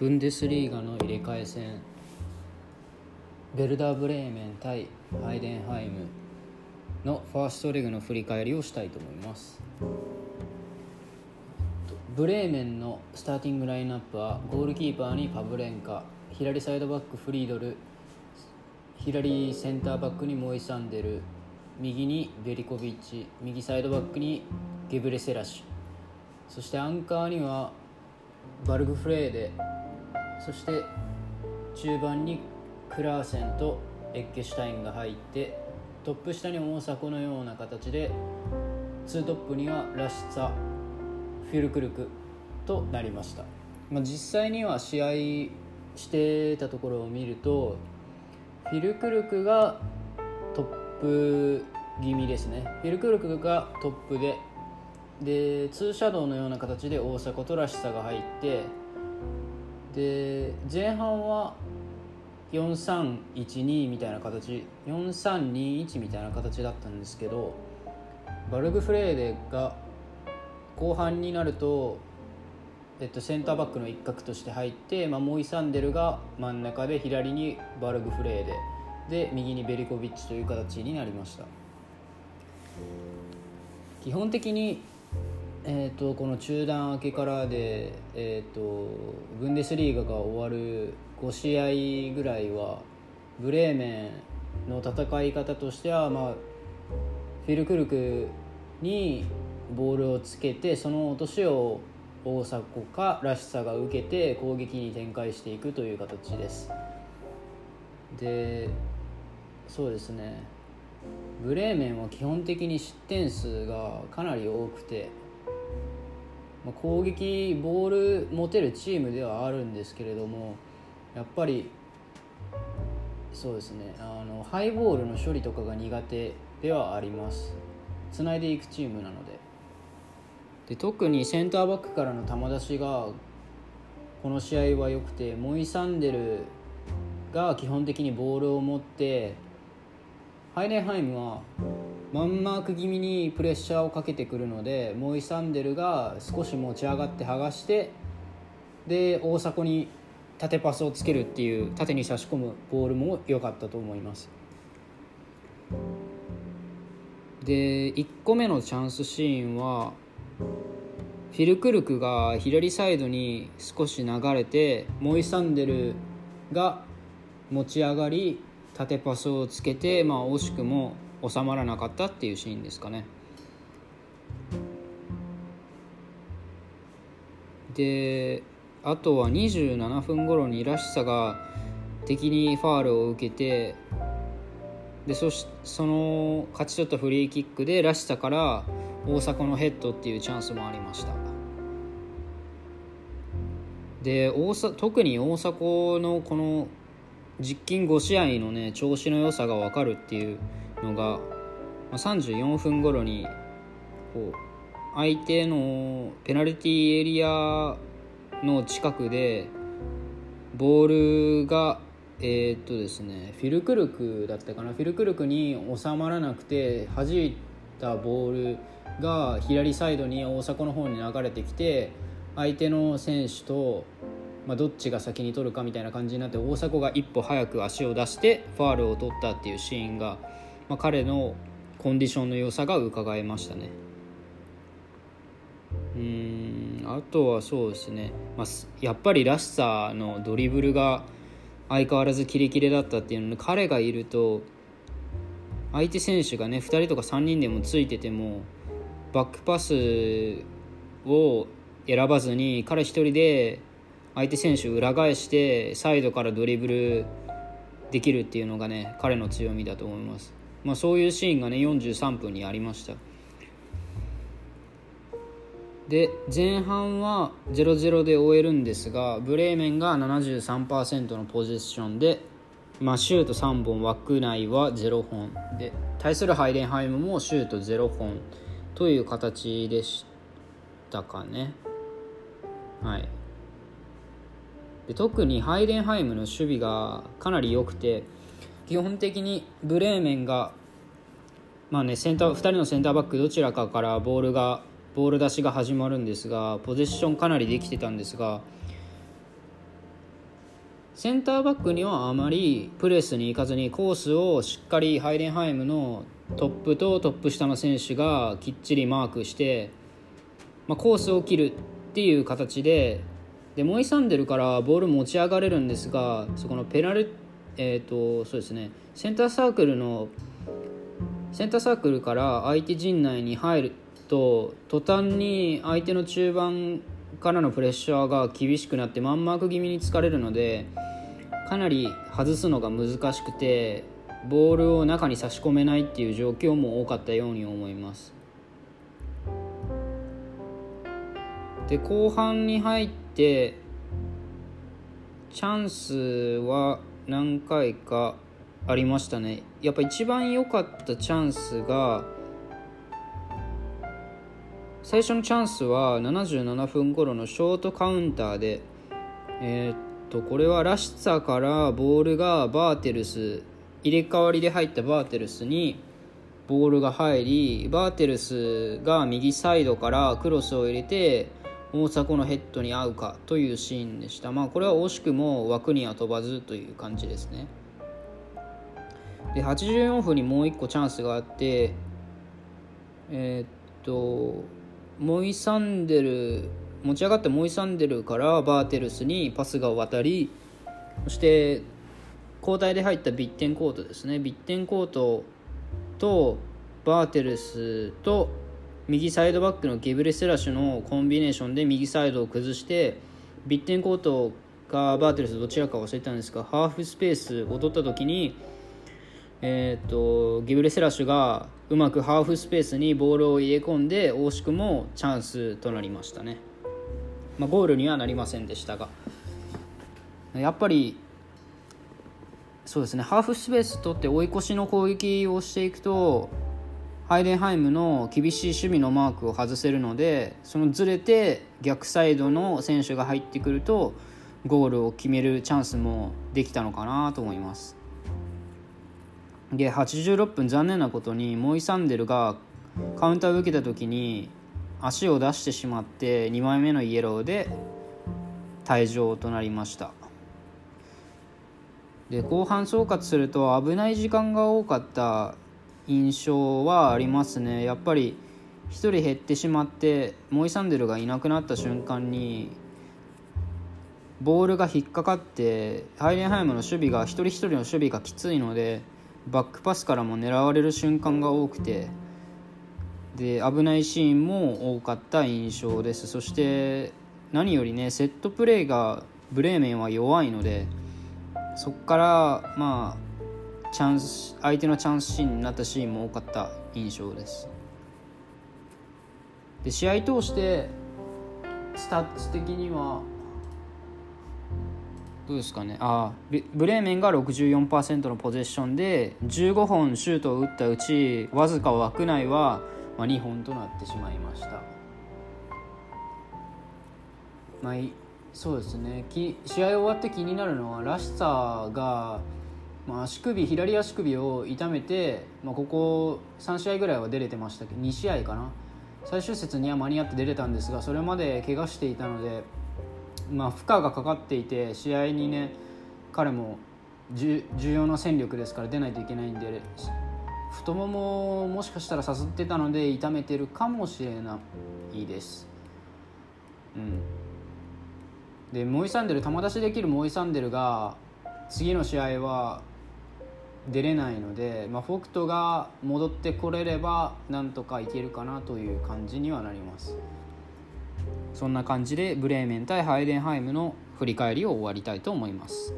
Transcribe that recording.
ブンデスリーガの入れ替え戦。ベルダーブレーメン対ハイデンハイムのファーストレグの振り返りをしたいと思います。ブレーメンのスターティングラインナップはゴールキーパーにパブレンカ左サイドバックフリードル左センターバックにモイサンデル右にベリコビッチ右サイドバックにゲブレセラシュ。そしてアンカーにはバルグフレーデそして中盤にクラーセンとエッゲシュタインが入ってトップ下に大迫のような形で2トップにはラシツァフィルクルクとなりました、まあ、実際には試合してたところを見るとフィルクルクがトップ気味ですね。フィルクルクがトップででツーシャドウのような形で大迫とらしさが入ってで前半は4312みたいな形4321みたいな形だったんですけどバルグフレーデが後半になると、えっと、センターバックの一角として入って、まあ、モイサンデルが真ん中で左にバルグフレーデで右にベリコビッチという形になりました。基本的にえーと、この中断明けからで、えーと、ブンデスリーガが終わる5試合ぐらいはブレーメンの戦い方としては、まあ、フィルクルクにボールをつけてその落としを大迫からしさが受けて攻撃に展開していくという形です。でそうですね。ブレーメンは基本的に失点数がかなり多くてま、攻撃ボール持てるチームではあるんですけれどもやっぱりそうですねあのハイボールの処理とかが苦手ではあります。つないでいくチームなので。で特にセンターバックからの球出しがこの試合は良くてモイサンデルが基本的にボールを持ってハイネンハイムはマンマーク気味にプレッシャーをかけてくるのでモイサンデルが少し持ち上がって剥がしてで大迫に縦パスをつけるっていう縦に差し込むボールも良かったと思います。で1個目のチャンスシーンはフィルクルクが左サイドに少し流れてモイサンデルが持ち上がり縦パスをつけて、まあ、惜しくも収まらなかったっていうシーンですかね。であとは27分頃にらしさが敵にファールを受けてでそしその勝ち取ったフリーキックでらしさから大迫のヘッドっていうチャンスもありましたで大特に大迫のこの実勤5試合のね調子の良さが分かるっていうのが、ま、34分頃にこう相手のペナルティーエリアの近くでボールがえー、っとですねフィルクルクだったかな？フィルクルクに収まらなくて弾いたボールが左サイドに大迫の方に流れてきて相手の選手とまあ、どっちが先に取るかみたいな感じになって大迫が一歩早く足を出してファールを取ったっていうシーンが、まあ、彼のコンディションの良さが伺えましたね。うんあとはそうですね、まあ、やっぱりらしさのドリブルが相変わらずキレキレだったっていうので彼がいると相手選手がね2人とか3人でもついててもバックパスを選ばずに彼1人で相手選手を裏返してサイドからドリブルできるっていうのがね彼の強みだと思います、まあ、そういうシーンがね43分にありました。で前半は0-0で終えるんですがブレーメンが73%のポゼッションで、まあ、シュート3本枠内は0本。で対するハイデンハイムもシュート0本という形でしたかね。はい。で特にハイデンハイムの守備がかなり良くて基本的にブレーメンが、まあね、センター2人のセンターバックどちらかからボールがボール出しが始まるんですがポゼッションかなりできてたんですがセンターバックにはあまりプレスに行かずにコースをしっかりハイデンハイムのトップとトップ下の選手がきっちりマークして、まあ、コースを切るっていう形ででモイサンデルからボール持ち上がれるんですがそこのペナルえーとそうですね。センターサークルのセンターサークルから相手陣内に入ると途端に相手の中盤からのプレッシャーが厳しくなってマンマーク気味に疲れるのでかなり外すのが難しくてボールを中に差し込めないっていう状況も多かったように思います。で後半に入ってチャンスは何回かありましたね。やっぱ一番良かったチャンスが最初のチャンスは77分頃のショートカウンターでえー、っとこれはラシッツァからボールがバーテルス入れ替わりで入ったバーテルスにボールが入りバーテルスが右サイドからクロスを入れて大迫のヘッドに合うかというシーンでした、まあ、これは惜しくも枠には飛ばずという感じですね。で84分にもう1個チャンスがあってえー、っとモイサンデル持ち上がったモイサンデルからバーテルスにパスが渡りそして交代で入ったビッテンコートですね。ビッテンコートとバーテルスと右サイドバックのゲブレセラシュのコンビネーションで右サイドを崩してビッテンコートかバーテルスどちらか忘れたんですがハーフスペースを取った時に、えーと、ゲブレセラシュがうまくハーフスペースにボールを入れ込んで惜しくもチャンスとなりましたね、まあ、ゴールにはなりませんでしたが。やっぱりそうですね。ハーフスペース取って追い越しの攻撃をしていくとハイデンハイムの厳しい守備のマークを外せるのでそのずれて逆サイドの選手が入ってくるとゴールを決めるチャンスもできたのかなと思います。で86分残念なことにモイサンデルがカウンターを受けた時に足を出してしまって2枚目のイエローで退場となりました。で後半総括すると危ない時間が多かった印象はありますね。やっぱり1人減ってしまってモイサンデルがいなくなった瞬間にボールが引っかかってハイレンハイムの守備が一人一人の守備がきついのでバックパスからも狙われる瞬間が多くてで危ないシーンも多かった印象です。そして何よりねセットプレーがブレーメンは弱いのでそこからまあチャンス相手のチャンスシーンになったシーンも多かった印象です。で試合通してスタッツ的にはどうですかね。あブレーメンが64%のポゼッションで15本シュートを打ったうちわずか枠内は、まあ、2本となってしまいました。まあそうですね。き試合終わって気になるのはラシツァが、まあ、足首左足首を痛めて、まあ、ここ3試合ぐらいは出れてましたけど2試合かな最終節には間に合って出れたんですがそれまで怪我していたので、まあ、負荷がかかっていて試合にね彼も重要な戦力ですから出ないといけないんで太もももしかしたらさすってたので痛めてるかもしれないです。うんでモイサンデル球出しできるモイサンデルが次の試合は出れないので、まあ、北斗が戻ってこれればなんとかいけるかなという感じにはなります。そんな感じでブレーメン対ハイデンハイムの振り返りを終わりたいと思います。